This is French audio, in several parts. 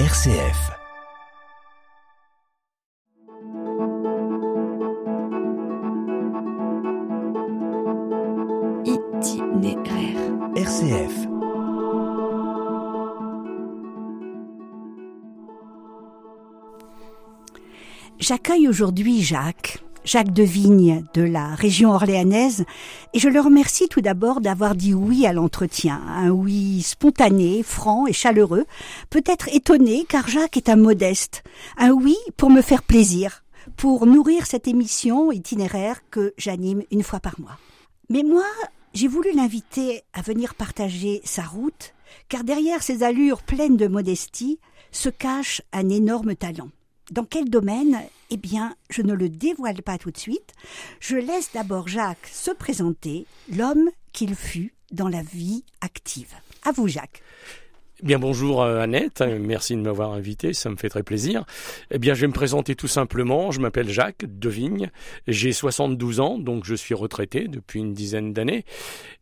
RCF. Itinéraire. RCF. J'accueille aujourd'hui Jacques, Jacques de Vigne de la région orléanaise, et je le remercie tout d'abord d'avoir dit oui à l'entretien, un oui spontané, franc et chaleureux, peut-être étonné car Jacques est un modeste, un oui pour me faire plaisir, pour nourrir cette émission itinéraire que j'anime une fois par mois. Mais moi, j'ai voulu l'inviter à venir partager sa route, car derrière ses allures pleines de modestie se cache un énorme talent. Dans quel domaine Eh bien, je ne le dévoile pas tout de suite. Je laisse d'abord Jacques se présenter, l'homme qu'il fut dans la vie active. À vous, Jacques. Bien bonjour euh, Annette, merci de m'avoir invité, ça me fait très plaisir. Eh bien je vais me présenter tout simplement, je m'appelle Jacques Devigne, j'ai 72 ans, donc je suis retraité depuis une dizaine d'années.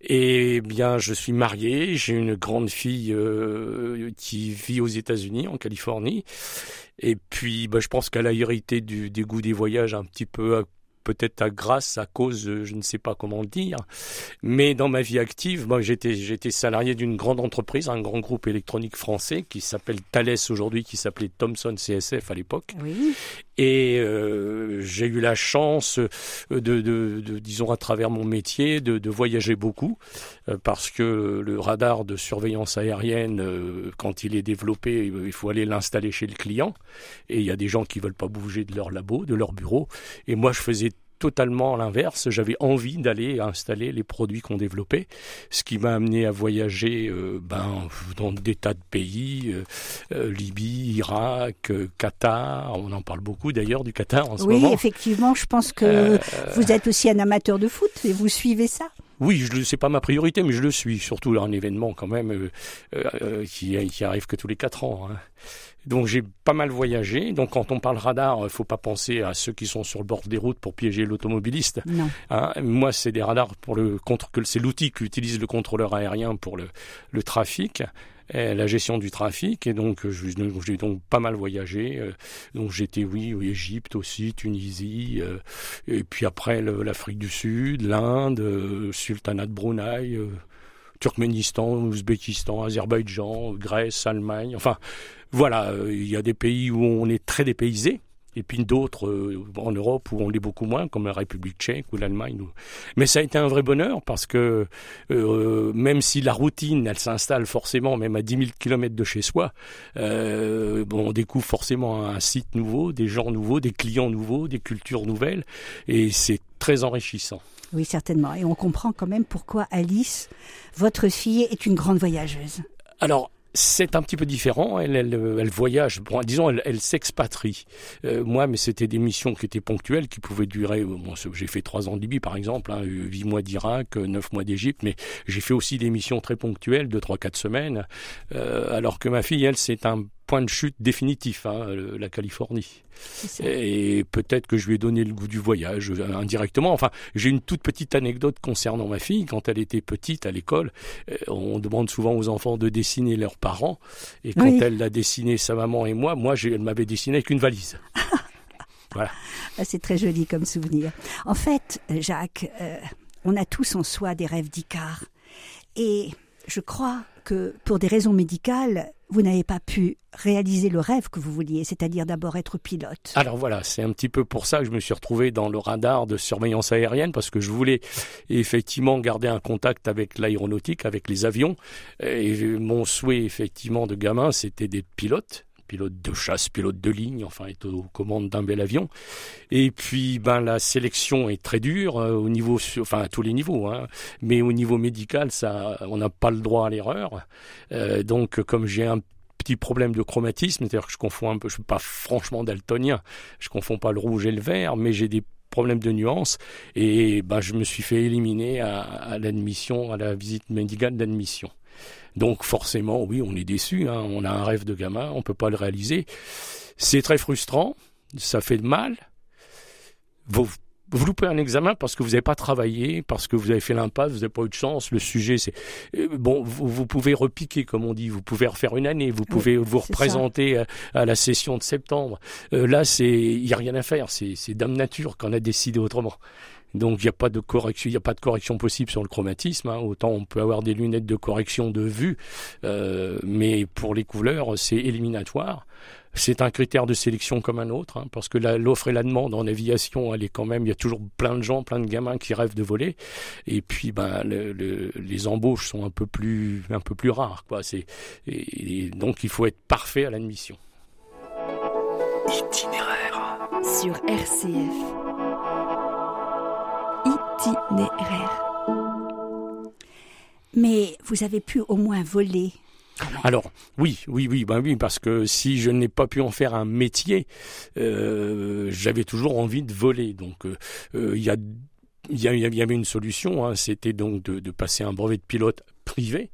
Et bien je suis marié, j'ai une grande fille euh, qui vit aux États-Unis, en Californie. Et puis bah, je pense qu'elle a hérité du, des goûts des voyages un petit peu peut-être à grâce, à cause, je ne sais pas comment le dire. Mais dans ma vie active, moi, j'étais, j'étais salarié d'une grande entreprise, un grand groupe électronique français qui s'appelle Thales aujourd'hui, qui s'appelait Thomson CSF à l'époque. Oui. Et euh, j'ai eu la chance de, de, de, disons, à travers mon métier, de, de voyager beaucoup, euh, parce que le radar de surveillance aérienne, euh, quand il est développé, il faut aller l'installer chez le client. Et il y a des gens qui veulent pas bouger de leur labo, de leur bureau. Et moi, je faisais totalement l'inverse. J'avais envie d'aller installer les produits qu'on développait, ce qui m'a amené à voyager euh, ben, dans des tas de pays, euh, euh, Libye, Irak, Qatar. On en parle beaucoup d'ailleurs du Qatar en ce oui, moment. Oui, effectivement, je pense que vous êtes aussi un amateur de foot et vous suivez ça. Oui, je c'est pas ma priorité, mais je le suis, surtout un événement quand même qui, qui arrive que tous les quatre ans. Hein. Donc j'ai pas mal voyagé. Donc quand on parle radar, il faut pas penser à ceux qui sont sur le bord des routes pour piéger l'automobiliste. Hein, moi, c'est des radars pour le contre que c'est l'outil qu'utilise le contrôleur aérien pour le, le trafic. Et la gestion du trafic et donc j'ai donc pas mal voyagé donc j'étais oui Égypte aussi Tunisie et puis après l'Afrique du Sud l'Inde Sultanat de Brunei Turkménistan, Ouzbékistan, Azerbaïdjan, Grèce, Allemagne. Enfin, voilà, il y a des pays où on est très dépaysé. Et puis d'autres euh, en Europe où on l'est beaucoup moins, comme la République tchèque ou l'Allemagne. Mais ça a été un vrai bonheur parce que euh, même si la routine, elle s'installe forcément même à 10 000 kilomètres de chez soi, euh, bon, on découvre forcément un site nouveau, des gens nouveaux, des clients nouveaux, des cultures nouvelles. Et c'est très enrichissant. Oui, certainement. Et on comprend quand même pourquoi Alice, votre fille, est une grande voyageuse. Alors, c'est un petit peu différent. Elle, elle, elle voyage. Bon, disons, elle, elle s'expatrie. Euh, moi, mais c'était des missions qui étaient ponctuelles, qui pouvaient durer. Bon, j'ai fait trois ans de Libye, par exemple, hein, huit mois d'Irak, neuf mois d'Égypte, mais j'ai fait aussi des missions très ponctuelles de trois, quatre semaines. Euh, alors que ma fille, elle, c'est un point de chute définitif, hein, la Californie. Et peut-être que je lui ai donné le goût du voyage euh, indirectement. Enfin, j'ai une toute petite anecdote concernant ma fille. Quand elle était petite à l'école, euh, on demande souvent aux enfants de dessiner leurs parents. Et quand elle l'a dessiné, sa maman et moi, moi, elle m'avait dessiné avec une valise. voilà. Ah, c'est très joli comme souvenir. En fait, Jacques, euh, on a tous en soi des rêves d'Icare. Et je crois que pour des raisons médicales, vous n'avez pas pu réaliser le rêve que vous vouliez, c'est-à-dire d'abord être pilote. Alors voilà, c'est un petit peu pour ça que je me suis retrouvé dans le radar de surveillance aérienne, parce que je voulais effectivement garder un contact avec l'aéronautique, avec les avions. Et mon souhait effectivement de gamin, c'était des pilotes pilote de chasse, pilote de ligne, enfin est aux commandes d'un bel avion. Et puis ben la sélection est très dure euh, au niveau, enfin à tous les niveaux, hein, mais au niveau médical, ça, on n'a pas le droit à l'erreur. Euh, donc comme j'ai un petit problème de chromatisme, c'est-à-dire que je confonds un peu, je suis pas franchement daltonien, je confonds pas le rouge et le vert, mais j'ai des problèmes de nuances et ben je me suis fait éliminer à l'admission, à la visite médicale d'admission. Donc forcément, oui, on est déçu. Hein. On a un rêve de gamin, on peut pas le réaliser. C'est très frustrant, ça fait mal. vous loupez un examen parce que vous n'avez pas travaillé, parce que vous avez fait l'impasse, vous n'avez pas eu de chance. Le sujet, c'est euh, bon. Vous, pouvez repiquer, comme on dit. Vous pouvez refaire une année. Vous pouvez vous représenter à, la session de septembre. Euh, là, c'est il y a rien à faire. C'est Dame Nature qu'on a décidé autrement. Donc il n'y a pas de correction, il a pas de correction possible sur le chromatisme. Hein. Autant on peut avoir des lunettes de correction de vue, euh, mais pour les couleurs c'est éliminatoire. C'est un critère de sélection comme un autre, hein, parce que l'offre et la demande en aviation, elle est quand même, il y a toujours plein de gens, plein de gamins qui rêvent de voler, et puis ben les embauches sont un peu plus, un peu plus rares, quoi. C'est et donc il faut être parfait à l'admission. Itinéraire sur RCF itinéraire. Mais vous avez pu au moins voler. Alors oui, oui, oui, ben oui, parce que si je n'ai pas pu en faire un métier, euh, j'avais toujours envie de voler. Donc euh, euh, il y, a, y, avait une solution, hein, c'était donc de, passer un brevet de pilote privé.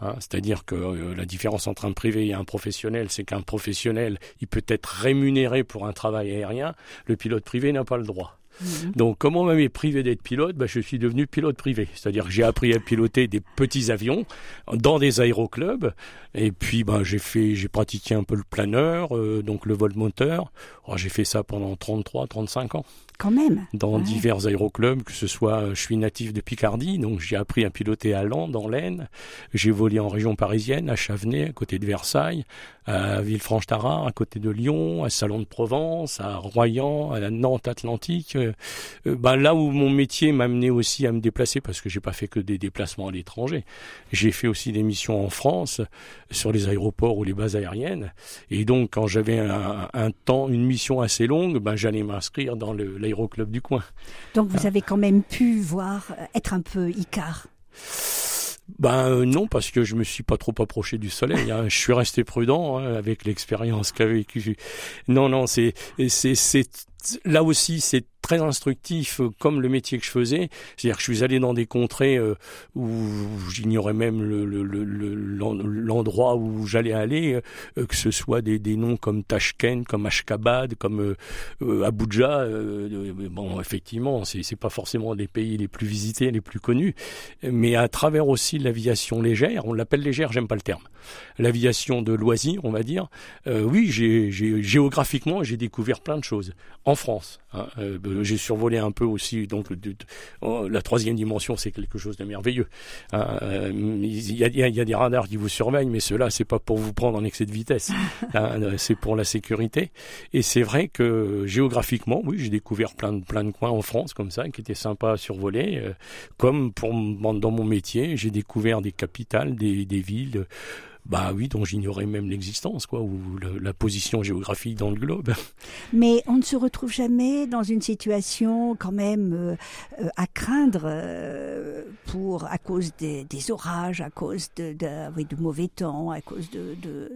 Hein. C'est-à-dire que la différence entre un privé et un professionnel, c'est qu'un professionnel, il peut être rémunéré pour un travail aérien, le pilote privé n'a pas le droit. Mhm. Donc, comme on m'avait privé d'être pilote, bah, je suis devenu pilote privé. C'est-à-dire que j'ai appris à piloter des petits avions dans des aéroclubs. Et puis, bah, j'ai fait, j'ai pratiqué un peu le planeur, euh, donc le vol moteur. Oh, j'ai fait ça pendant 33, 35 ans. Quand même. Dans divers aéroclubs, que ce soit, euh, je suis natif de Picardie, donc j'ai appris à piloter à Lens, dans l'Aisne. J'ai volé en région parisienne, à Chavenay, à côté de Versailles, à Villefranche-Tarare, à côté de Lyon, à Salon de Provence, à Royan, à la Nantes Atlantique. Euh, euh, ben là où mon métier m'a amené aussi à me déplacer, parce que j'ai pas fait que des déplacements à l'étranger. J'ai fait aussi des missions en France, sur les aéroports ou les bases aériennes. Et donc, quand j'avais un, un temps, une mission assez longue, ben j'allais m'inscrire dans le l'aéroclub du coin. Donc vous avez quand même pu voir euh, être un peu Icar. Ben euh, non, parce que je me suis pas trop approché du soleil. Hein. je suis resté prudent hein, avec l'expérience qu'avec. Non, non, c'est c'est c'est là aussi c'est très instructif euh, comme le métier que je faisais. C'est-à-dire que je suis allé dans des contrées euh, où j'ignorais même l'endroit où j'allais aller, euh, que ce soit des, noms comme Tashkent, comme Ashkabad, comme Abuja. bon, effectivement, c'est pas forcément des pays les plus visités, les plus connus, mais à travers aussi l'aviation légère, on l'appelle légère, j'aime pas le terme, l'aviation de loisirs, on va dire. oui, géographiquement, j'ai découvert plein de choses en France. Hein, j'ai survolé un peu aussi. Donc oh, la troisième dimension, c'est quelque chose de merveilleux. Hein, euh, il y, a, des radars qui vous surveillent, mais cela, c'est pas pour vous prendre en excès de vitesse. Hein, euh, c'est pour la sécurité. Et c'est vrai que géographiquement, oui, j'ai découvert plein de plein de coins en France comme ça qui étaient sympas à survoler. Euh, comme pour dans mon métier, j'ai découvert des capitales, des, des villes bah oui, dont j'ignorais même l'existence, quoi, ou la position géographique dans le globe. Mais on ne se retrouve jamais dans une situation quand même euh, euh, à craindre euh, pour à cause des, des, orages, à cause de, de, oui, de, mauvais temps, à cause de, de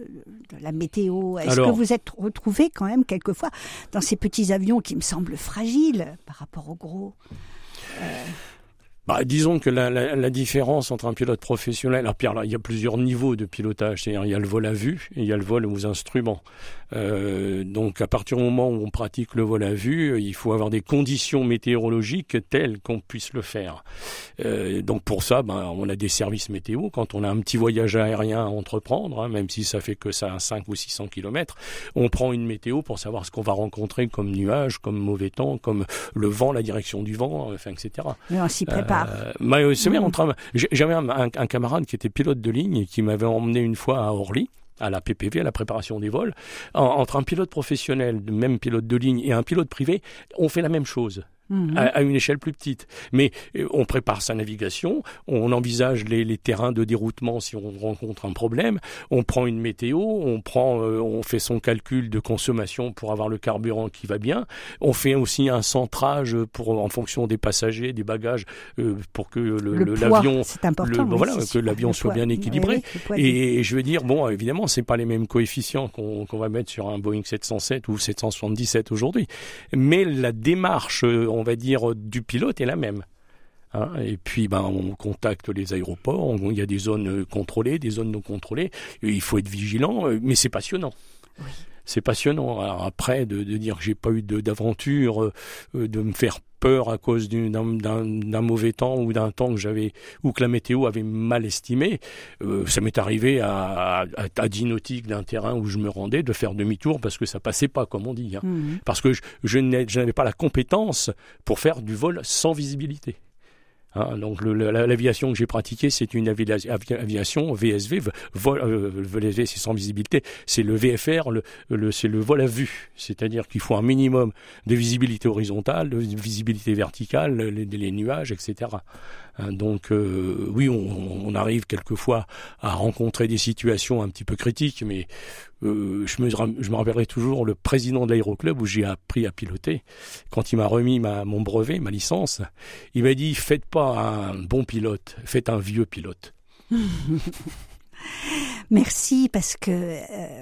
la météo. Est-ce que vous êtes retrouvé quand même quelquefois dans ces petits avions qui me semblent fragiles par rapport aux gros bah, disons que la, la, la, différence entre un pilote professionnel, alors Pierre, là, il y a plusieurs niveaux de pilotage, c'est-à-dire il y a le vol à vue et il y a le vol aux instruments. Euh, donc à partir du moment où on pratique le vol à vue, il faut avoir des conditions météorologiques telles qu'on puisse le faire. Euh, donc pour ça, ben, on a des services météo. Quand on a un petit voyage aérien à entreprendre, hein, même si ça fait que ça à 5 ou 600 kilomètres, on prend une météo pour savoir ce qu'on va rencontrer comme nuages, comme mauvais temps, comme le vent, la direction du vent, enfin, etc. on s'y prépare. Euh, c'est mmh. J'avais un, camarade qui était pilote de ligne et qui m'avait emmené une fois à Orly à la PPV, à la préparation des vols, entre un pilote professionnel, même pilote de ligne, et un pilote privé, on fait la même chose. Mhm. à, une échelle plus petite. Mais euh, on prépare sa navigation, on envisage les, les, terrains de déroutement si on rencontre un problème, on prend une météo, on prend, euh, on fait son calcul de consommation pour avoir le carburant qui va bien, on fait aussi un centrage pour en fonction des passagers, des bagages, euh, pour que l'avion, le, voilà, que l'avion soit bien équilibré. et, je veux dire, bon, évidemment, c'est pas les mêmes coefficients qu'on va mettre sur un Boeing 707 ou 777 aujourd'hui, mais la démarche, on va dire, du pilote est la même. Hein. et puis, ben, on contacte les aéroports. il y a des zones contrôlées, des zones non contrôlées. il faut être vigilant, euh, mais c'est passionnant. C'est passionnant. Alors après, de, de dire que j'ai pas eu d'aventure, euh, de me faire peur à cause d'un mauvais temps ou d'un temps que j'avais ou que la météo avait mal estimé. Euh, ça m'est arrivé à, à, à 10 nautiques d'un terrain où je me rendais de faire demi-tour parce que ça passait pas, comme on dit. Hein. Mhm. Parce que je, je n'avais pas la compétence pour faire du vol sans visibilité. Hein, donc l'aviation que j'ai pratiquée, c'est une avia- avi- aviation VSV, vol, euh, c'est sans visibilité, c'est le VFR, le, le- c'est le vol à vue, c'est-à-dire qu'il faut un minimum de visibilité horizontale, de visibilité verticale, les, les nuages, etc. Hein, donc euh, oui, on, on arrive quelquefois à rencontrer des situations un petit peu critiques, mais euh, je, me, je me rappellerai toujours le président de l'aéroclub où j'ai appris à piloter. Quand il m'a remis ma, mon brevet, ma licence, il m'a dit faites pas un bon pilote, faites un vieux pilote. Merci parce que euh,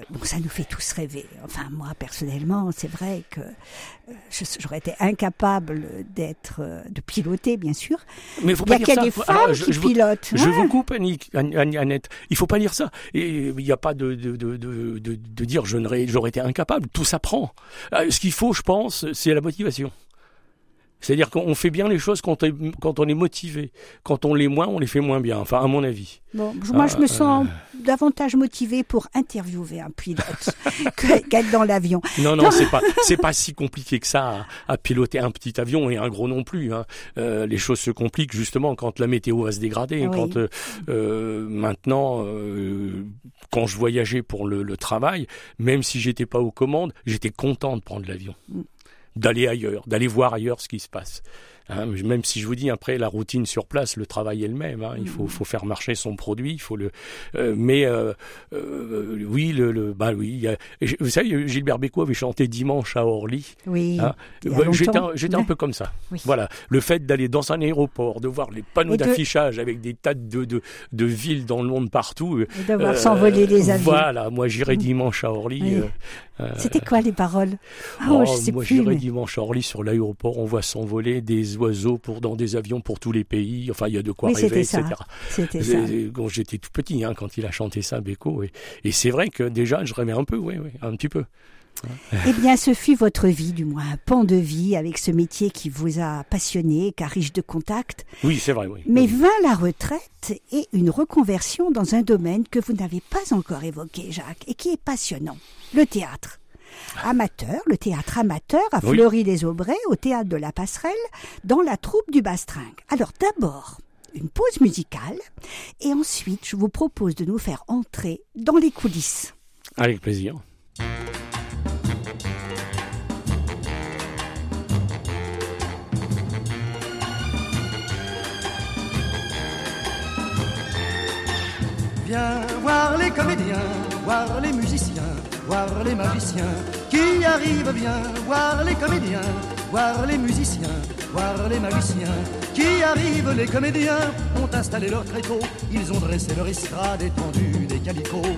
bon, ça nous fait tous rêver. Enfin, moi personnellement, c'est vrai que euh, j'aurais été incapable d'être, euh, de piloter, bien sûr. Mais faut Il y a des femmes alors, je- qui je vous-. Je hein. vous coupe, Annick, Annette. Il faut pas lire ça. Et il n'y a pas de, de, de, de, de, dire je n'aurais- j'aurais été incapable. Tout s'apprend. Ce qu'il faut, je pense, c'est la motivation. C'est-à-dire qu'on fait bien les choses quand, on- est motivé. Quand on l'est moins, on les fait moins bien. Enfin, à mon avis. Bon, moi, je me sens davantage motivée pour interviewer un pilote qu'être dans l'avion. Non, non, c'est pas, c'est pas si compliqué que ça à, à piloter un petit avion et un gros non plus. Hein. Euh, les choses se compliquent justement quand la météo va se dégrader. Oui. Quand euh, euh, maintenant, euh, quand je voyageais pour le, le travail, même si j'étais pas aux commandes, j'étais content de prendre l'avion, Mm. D'aller ailleurs, d'aller voir ailleurs ce qui se passe. Hein, même si je vous dis après la routine sur place, le travail est le même. Hein, il faut, faut faire marcher son produit, il faut le. euh, mais euh, euh, oui, le, le bah oui. a- vous savez, Gilbert Bécaud avait chanté dimanche à Orly. Oui. Hein, Ouais, J'étais un, j'étais un peu comme ça. Oui. Voilà, le fait d'aller dans un aéroport, de voir les panneaux de- d'affichage avec des tas de, de, de villes dans le monde partout. Et de voir euh, s'envoler les avions. Voilà, moi j'irai dimanche à Orly. Oui. C'était quoi les paroles? Ah, oh, je sais moi plus. j'irai mais- dimanche à Orly sur l'aéroport, on voit s'envoler des oiseaux pour dans des avions pour tous les pays. Enfin, il y a de quoi Oui, rêver, etc. Quand j'étais tout petit, hein, quand il a chanté ça, Beko, et, et c'est vrai que déjà je rêvais un peu, oui, oui, un petit peu. Eh bien, ce fut votre vie, du moins un pan de vie avec ce métier qui vous a passionné, car riche de contacts. Oui, c'est vrai, oui. Mais Oui. vint la retraite et une reconversion dans un domaine que vous n'avez pas encore évoqué, Jacques, et qui est passionnant, le théâtre. Amateur, le théâtre amateur à Oui. Fleury-les-Aubrais, au théâtre de la Passerelle, dans la troupe du Bastringue. Alors d'abord, une pause musicale, et ensuite je vous propose de nous faire entrer dans les coulisses. Avec plaisir. Viens voir les comédiens, voir les musiciens, voir les magiciens qui arrivent. Viens voir les comédiens, voir les musiciens, voir les magiciens qui arrivent. Les comédiens ont installé leur tréteau, ils ont dressé leur estrade étendue des calicots.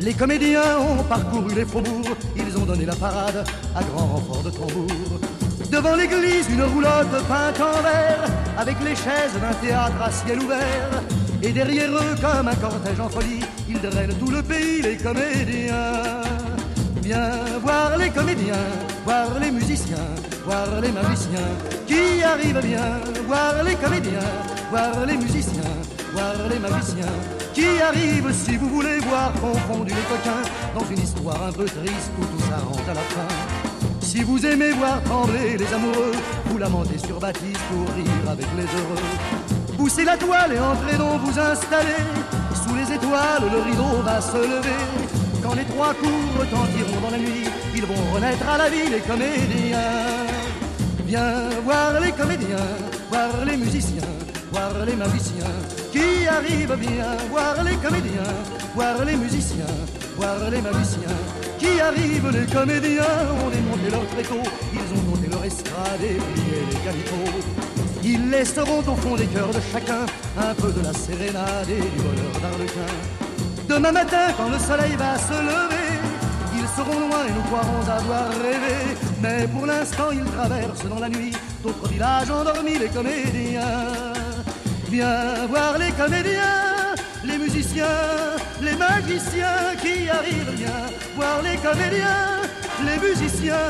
Les comédiens ont parcouru les faubourgs, ils ont donné la parade à grand renfort de tambour. Devant l'église, une roulotte peinte en vert, avec les chaises d'un théâtre à ciel ouvert. Et derrière eux, comme un cortège en folie, ils drainent tout le pays, les comédiens. Voir les comédiens, voir les musiciens, voir les magiciens qui arrivent bien. Voir les comédiens, voir les musiciens, voir les magiciens qui arrivent. Si vous voulez voir confondus les coquins dans une histoire un peu triste où tout s'arrange à la fin. Si vous aimez voir trembler les amoureux, vous lamentez sur Baptiste pour rire avec les heureux. Poussez la toile et entrez donc vous installer. Sous les étoiles, le rideau va se lever. Quand les trois coups retentiront dans la nuit, ils vont renaître à la vie les comédiens. Viens voir les comédiens, voir les musiciens, voir les magiciens qui arrivent bien. Voir les comédiens, voir les musiciens, voir les magiciens qui arrivent. Les comédiens ont démonté leur tréteau, ils ont monté leur estrade et plié les galicots. Ils laisseront au fond des cœurs de chacun un peu de la sérénade et du bonheur d'Arlequin. Demain matin, quand le soleil va se lever, ils seront loin et nous croirons avoir rêvé. Mais pour l'instant, ils traversent dans la nuit d'autres villages endormis, les comédiens. Viens voir les comédiens, les musiciens, les magiciens qui arrivent bien, voir les comédiens, les musiciens,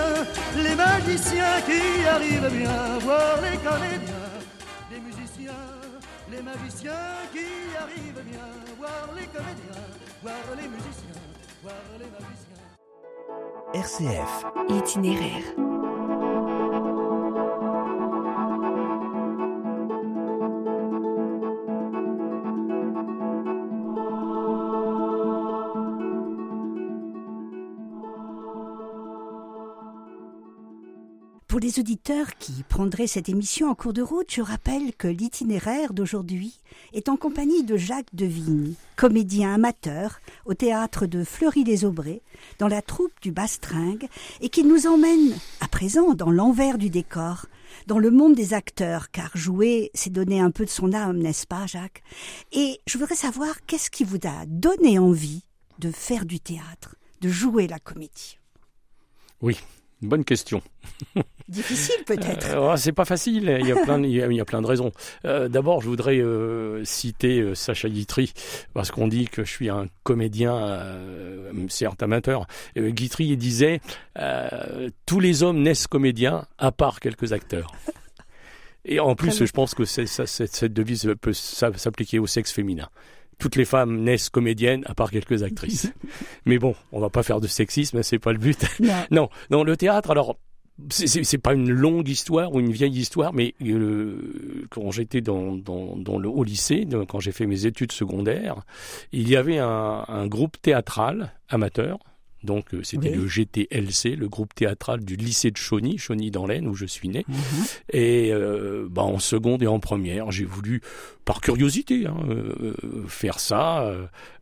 les magiciens qui arrivent bien, voir les comédiens, les musiciens, les magiciens qui arrivent bien, voir les comédiens, voir les musiciens, voir les magiciens. RCF. Itinéraire. Auditeurs qui prendraient cette émission en cours de route, je rappelle que l'itinéraire d'aujourd'hui est en compagnie de Jacques Devigne, comédien amateur au théâtre de Fleury-les-Aubrais, dans la troupe du Bastringue, et qui nous emmène à présent dans l'envers du décor, dans le monde des acteurs, car jouer, c'est donner un peu de son âme, n'est-ce pas, Jacques? Et je voudrais savoir qu'est-ce qui vous a donné envie de faire du théâtre, de jouer la comédie? Oui, bonne question. Difficile peut-être. Euh, c'est pas facile. Il y a plein, il y a, il y a plein de raisons. Euh, D'abord, je voudrais euh, citer euh, Sacha Guitry parce qu'on dit que je suis un comédien, certes amateur. Guitry disait tous les hommes naissent comédiens à part quelques acteurs. Et en plus, je pense que ça- cette, cette devise peut s'a- s'appliquer au sexe féminin. Toutes les femmes naissent comédiennes à part quelques actrices. Mais bon, on va pas faire de sexisme, c'est pas le but. Non. Non, non, le théâtre, alors, c'est- pas une longue histoire ou une vieille histoire, mais euh, quand j'étais dans, dans, dans le, au lycée, quand j'ai fait mes études secondaires, il y avait un, un groupe théâtral amateur. Donc euh, c'était Oui. le GTLC, le groupe théâtral du lycée de Chauny, Chauny dans l'Aisne où je suis né. Mhm. Et euh, bah, en seconde et en première, j'ai voulu, par curiosité, hein, euh, faire ça.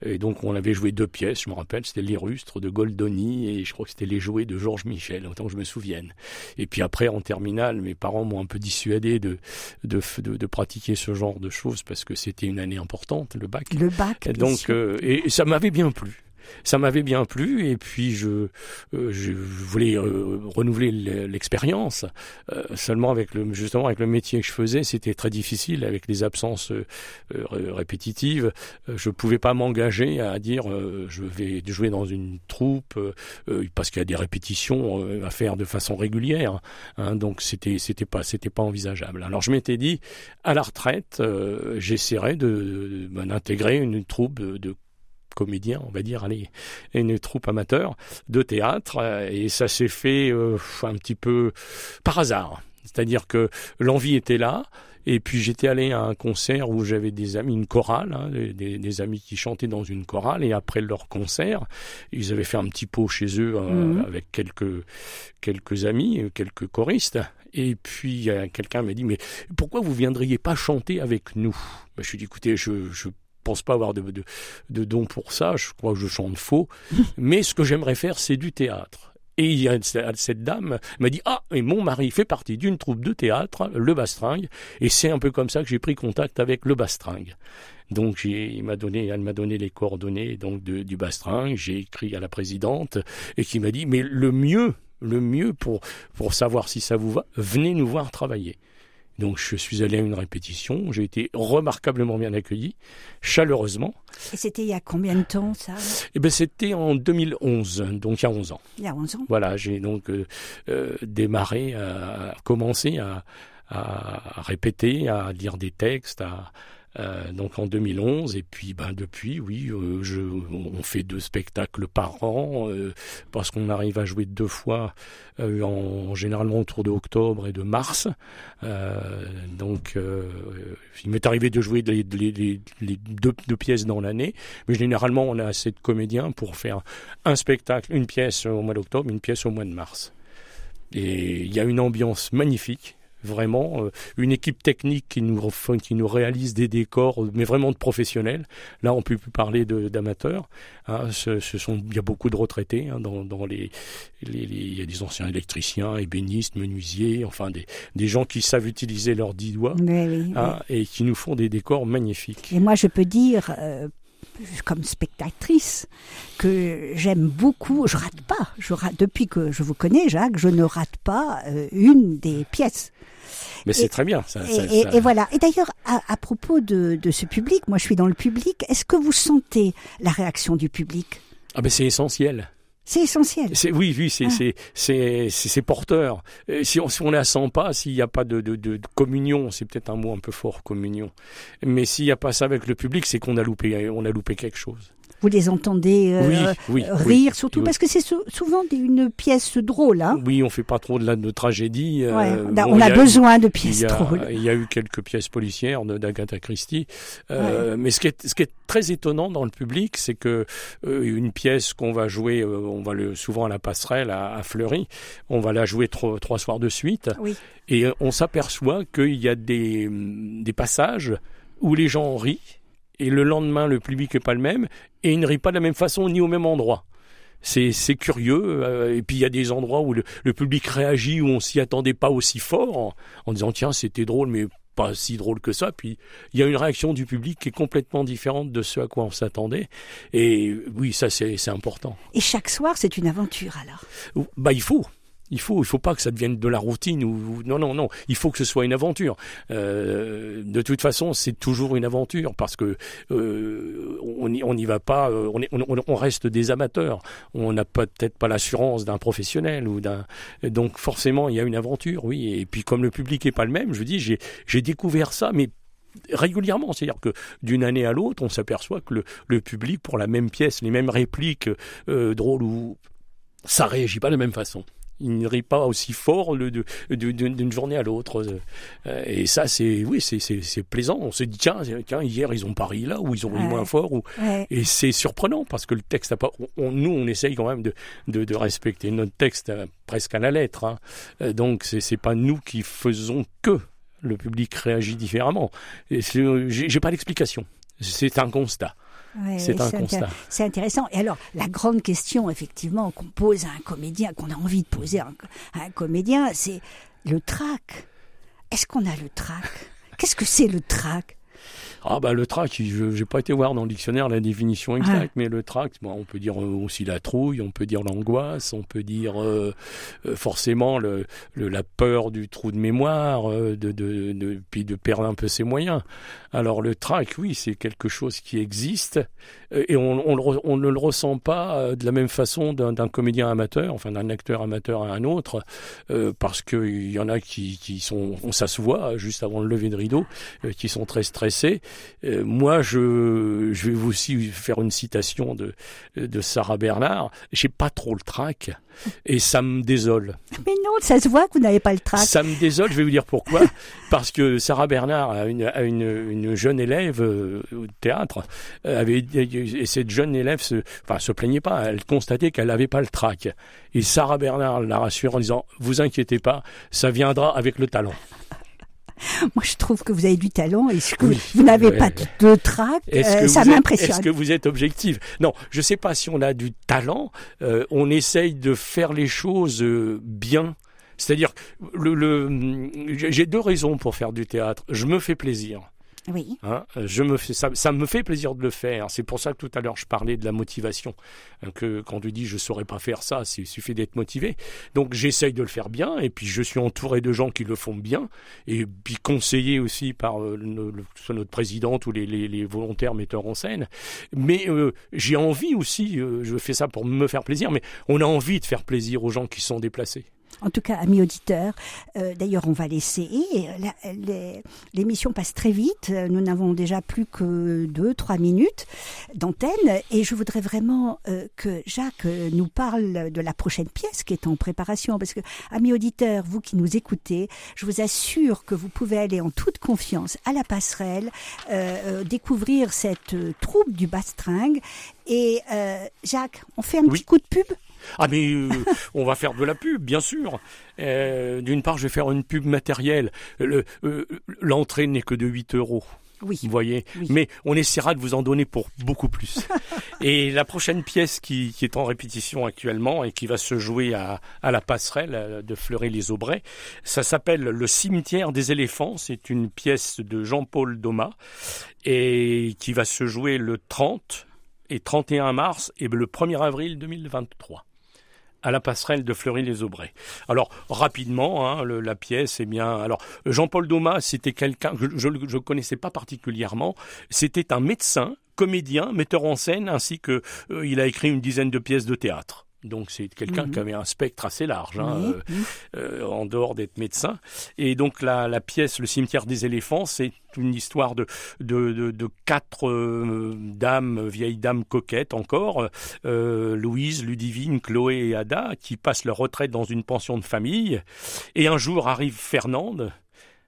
et donc on avait joué deux pièces, je me rappelle, c'était Les Rustres de Goldoni et je crois que c'était Les Jouets de Georges Michel, autant que je me souvienne. Et puis après, en terminale, mes parents m'ont un peu dissuadé de, de, de, de pratiquer ce genre de choses parce que c'était une année importante, le bac. Le bac. Donc, et ça m'avait bien plu. Ça m'avait bien plu et puis je, euh, voulais euh, renouveler l'expérience. Euh, seulement avec le justement avec le métier que je faisais, c'était très difficile avec les absences ré- répétitives. Je pouvais pas m'engager à dire je vais jouer dans une troupe parce qu'il y a des répétitions à faire de façon régulière. hein. donc c'était c'était pas c'était pas envisageable. Alors je m'étais dit à la retraite, j'essaierai de, d'intégrer une troupe de comédiens, on va dire, allez, une troupe amateur de théâtre, euh, et ça s'est fait euh, un petit peu par hasard. C'est-à-dire que l'envie était là, et puis j'étais allé à un concert où j'avais des amis, une chorale, hein, des, amis qui chantaient dans une chorale, et après leur concert, ils avaient fait un petit pot chez eux euh, Mhm. avec quelques quelques amis, quelques choristes. Et puis euh, quelqu'un m'a dit mais pourquoi vous viendriez pas chanter avec nous? Ben, Je me suis dit écoutez je je pense pas avoir de, de, de don pour ça, je crois que je chante faux, mais ce que j'aimerais faire c'est du théâtre. Et il y a cette dame m'a dit ah et mon mari fait partie d'une troupe de théâtre, le Bastringue, et c'est un peu comme ça que j'ai pris contact avec le Bastringue. Donc il m'a donné, elle m'a donné les coordonnées donc de, du Bastringue. J'ai écrit à la présidente et qui m'a dit mais le mieux, le mieux pour pour savoir si ça vous va, venez nous voir travailler. Donc je suis allé à une répétition, j'ai été remarquablement bien accueilli, chaleureusement. Et c'était il y a combien de temps ça? Et ben c'était en 2011, donc il y a 11 ans. Il y a 11 ans. Voilà, j'ai donc euh, euh, démarré, à, commencé à, à répéter, à lire des textes, à, euh, donc en 2011 et puis ben depuis oui euh, on fait deux spectacles par an euh, parce qu'on arrive à jouer deux fois en généralement autour de octobre et de mars. Donc il m'est arrivé de jouer les, deux pièces dans l'année mais généralement on a assez de comédiens pour faire un spectacle une pièce au mois d'octobre une pièce au mois de mars. Et il y a une ambiance magnifique vraiment euh, une équipe technique qui nous qui nous réalise des décors mais vraiment de professionnels. Là on peut plus parler d'amateurs hein, ce, ce sont il y a beaucoup de retraités hein, dans, dans les, les, les- il y a des anciens électriciens ébénistes menuisiers enfin des, des gens qui savent utiliser leurs dix doigts Oui, oui, hein, et qui nous font des décors magnifiques. Et moi, je peux dire, euh, comme spectatrice, que j'aime beaucoup. Je rate pas. Je rate, depuis que je vous connais, Jacques, je ne rate pas euh, une des pièces. mais c'est très bien ça, Et, ça- et- ça- et voilà. Et d'ailleurs, à, à propos de, de ce public, moi je suis dans le public, est-ce que vous sentez la réaction du public? Ah ben c'est essentiel. C'est essentiel. C'est oui, oui, c'est Ah. c'est c'est porteur. Euh, Si on si on la sent pas, s'il n'y a pas de, de, de, de communion, c'est peut-être un mot un peu fort, communion. Mais s'il n'y a pas ça avec le public, c'est qu'on a loupé on a loupé quelque chose. Vous les entendez euh, oui, oui, euh, oui. rire, surtout parce que c'est sou- souvent une pièce drôle. Hein Oui, on fait pas trop de la de tragédie. euh, Ouais, on a, bon, on il a y besoin de pièces a, drôles. il y a eu quelques pièces policières d'Agatha Christie, mais ce qui, est, ce qui est très étonnant dans le public, c'est que euh, une pièce qu'on va jouer, on va le souvent à la passerelle à, à Fleury, on va la jouer trois, trois soirs de suite, et on s'aperçoit qu'il y a des, des passages où les gens rient, et le lendemain le public est pas le même, et il ne rit pas de la même façon ni au même endroit. C'est c'est curieux, euh, et puis il y a des endroits où le, le public réagit, où on s'y attendait pas aussi fort, en, en disant tiens c'était drôle, mais pas si drôle que ça. Puis il y a une réaction du public qui est complètement différente de ce à quoi on s'attendait. Et oui, ça c'est c'est important. Et chaque soir, c'est une aventure alors? Bah il faut. Il faut, il faut pas que ça devienne de la routine ou non, non, non. Il faut que ce soit une aventure. Euh, de toute façon, c'est toujours une aventure parce que euh, on n'y va pas. euh, On, est- on, on- on reste des amateurs. On n'a peut-être pas l'assurance d'un professionnel ou d'un. Donc forcément, il y a une aventure, oui. Et puis comme le public est pas le même, je dis, j'ai découvert ça, mais régulièrement. C'est-à-dire que d'une année à l'autre, on s'aperçoit que le, public, pour la même pièce, les mêmes répliques drôles ou ça réagit pas de la même façon. Il ne rit pas aussi fort d'une journée à l'autre. Euh, Et ça, c'est oui, c'est plaisant. On se dit tiens, tiens, hier ils ont pas ri là, ou ils ont ri Ouais. moins fort, ou Ouais. et c'est surprenant parce que le texte a pas. on- nous, on essaye quand même de, de, de respecter notre texte euh, presque à la lettre. hein. Euh, Donc, c'est pas nous qui faisons que le public réagit différemment. J'ai pas d'explication. C'est un constat. Ouais, C'est un constat. C'est intéressant. Et alors, la grande question, effectivement, qu'on pose à un comédien, qu'on a envie de poser à un, à un comédien, c'est le trac. Est-ce qu'on a le trac? Qu'est-ce que c'est le trac? Ah bah le trac, je n'ai pas été voir dans le dictionnaire la définition exacte, Ouais. mais le trac, bon, on peut dire euh, aussi la trouille, on peut dire l'angoisse, on peut dire euh, euh, forcément le, le- la peur du trou de mémoire, euh, de, de, de- puis de perdre un peu ses moyens. Alors le trac, oui, c'est quelque chose qui existe et on, on, le on ne le ressent pas de la même façon d'un comédien amateur, enfin d'un acteur amateur à un autre, euh, parce qu'il y en a qui, qui sont, on voit juste avant le lever de rideau, euh, qui sont très stressés. Euh, moi, je, je vais vous aussi faire une citation de, de Sarah Bernard. J'ai pas trop le trac et ça me désole. Mais non, ça se voit que vous n'avez pas le trac. Ça me désole, je vais vous dire pourquoi. Parce que Sarah Bernard a une, a une, une jeune élève euh, au théâtre, euh, avait, et cette jeune élève se, enfin, se plaignait pas, elle constatait qu'elle n'avait pas le trac. Et Sarah Bernard la rassure en disant, vous inquiétez pas, ça viendra avec le talent. Moi, je trouve que vous avez du talent et que Oui. vous n'avez pas de trac. Euh, ça m'impressionne. est-ce que vous êtes objectif? Non, je ne sais pas si on a du talent. euh, on essaye de faire les choses euh, bien. C'est-à-dire, le, le, j'ai j'ai deux raisons pour faire du théâtre. Je me fais plaisir. Oui. Hein, je me fais, ça, ça me fait plaisir de le faire. C'est pour ça que tout à l'heure je parlais de la motivation. Hein, Que quand tu dis je saurais pas faire ça, il suffit d'être motivé. Donc j'essaye de le faire bien et puis je suis entouré de gens qui le font bien et puis conseillé aussi par euh, notre présidente ou les, les- les volontaires metteurs en scène. Mais euh, j'ai envie aussi, euh, je fais ça pour me faire plaisir, mais on a envie de faire plaisir aux gens qui sont déplacés. En tout cas, amis auditeurs, euh, d'ailleurs, on va laisser. les- L'émission passe très vite. Euh, Nous n'avons déjà plus que deux, trois minutes d'antenne. Et je voudrais vraiment euh, que Jacques euh, nous parle de la prochaine pièce qui est en préparation. Parce que, amis auditeurs, vous qui nous écoutez, je vous assure que vous pouvez aller en toute confiance à la passerelle, euh, euh, découvrir cette euh, troupe du Bastringue. Et euh, Jacques, on fait un Oui. petit coup de pub? Ah mais euh, on va faire de la pub, bien sûr. Euh, D'une part, je vais faire une pub matérielle. Le- euh, L'entrée n'est que de 8 euros. Oui. Vous voyez, Oui. mais on essaiera de vous en donner pour beaucoup plus. et la prochaine pièce qui, qui est en répétition actuellement et qui va se jouer à, à la passerelle de Fleury-les-Aubrais, ça s'appelle Le cimetière des éléphants. C'est une pièce de Jean-Paul Domas et qui va se jouer le 30 et 31 mars et le 1er avril 2023 à la passerelle de Fleury-les-Aubrais. Alors rapidement, hein, le, la pièce, eh bien, alors Jean-Paul Domas, c'était quelqu'un que je ne connaissais pas particulièrement. C'était un médecin, comédien, metteur en scène, ainsi que euh, il a écrit une dizaine de pièces de théâtre. Donc c'est quelqu'un qui mhm. avait un spectre assez large, hein, euh, euh, en dehors d'être médecin. Et donc la, la, pièce Le cimetière des éléphants, c'est une histoire de, de, de, de quatre euh, dames, vieilles dames coquettes encore, Louise, Ludivine, Chloé et Ada, qui passent leur retraite dans une pension de famille. Et un jour arrive Fernande,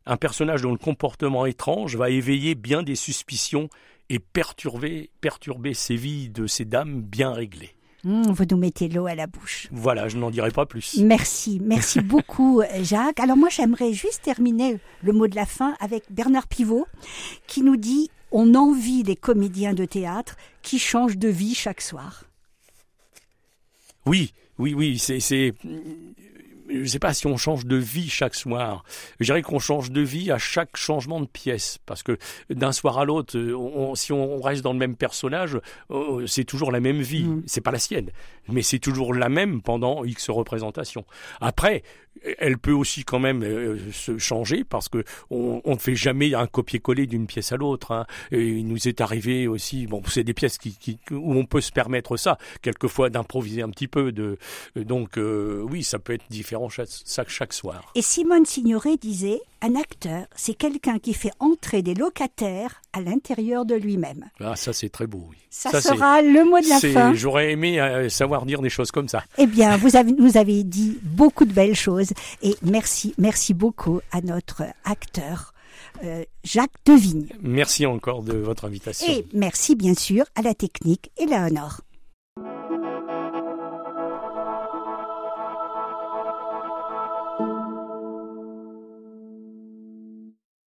un personnage dont le comportement étrange va éveiller bien des suspicions et perturber, perturber ces vies de ces dames bien réglées. Mmh, vous nous mettez l'eau à la bouche. Voilà, je n'en dirai pas plus. Merci, merci beaucoup Jacques. Alors moi j'aimerais juste terminer le mot de la fin avec Bernard Pivot qui nous dit on envie des comédiens de théâtre qui changent de vie chaque soir. Oui, oui, oui, c'est je ne sais pas si on change de vie chaque soir. Je dirais qu'on change de vie à chaque changement de pièce, parce que d'un soir à l'autre, si on reste dans le même personnage, oh, c'est toujours la même vie. Mm. C'est pas la sienne, mais c'est toujours la même pendant X représentations. Après, elle peut aussi quand même euh, se changer parce que on, ne fait jamais un copier-coller d'une pièce à l'autre. Hein. il nous est arrivé aussi, bon, c'est des pièces où on peut se permettre ça, quelquefois d'improviser un petit peu. De, donc euh, oui, ça peut être différent chaque, chaque soir. Et Simone Signoret disait, un acteur, c'est quelqu'un qui fait entrer des locataires à l'intérieur de lui-même. Ah, ça c'est très beau, oui. Ça, sera le mot de la fin. J'aurais aimé euh, savoir dire des choses comme ça. Eh bien, vous avez, nous avez dit beaucoup de belles choses et merci, merci beaucoup à notre acteur. Euh, Jacques Devigne. Merci encore de votre invitation. Et merci bien sûr à la technique et la honor.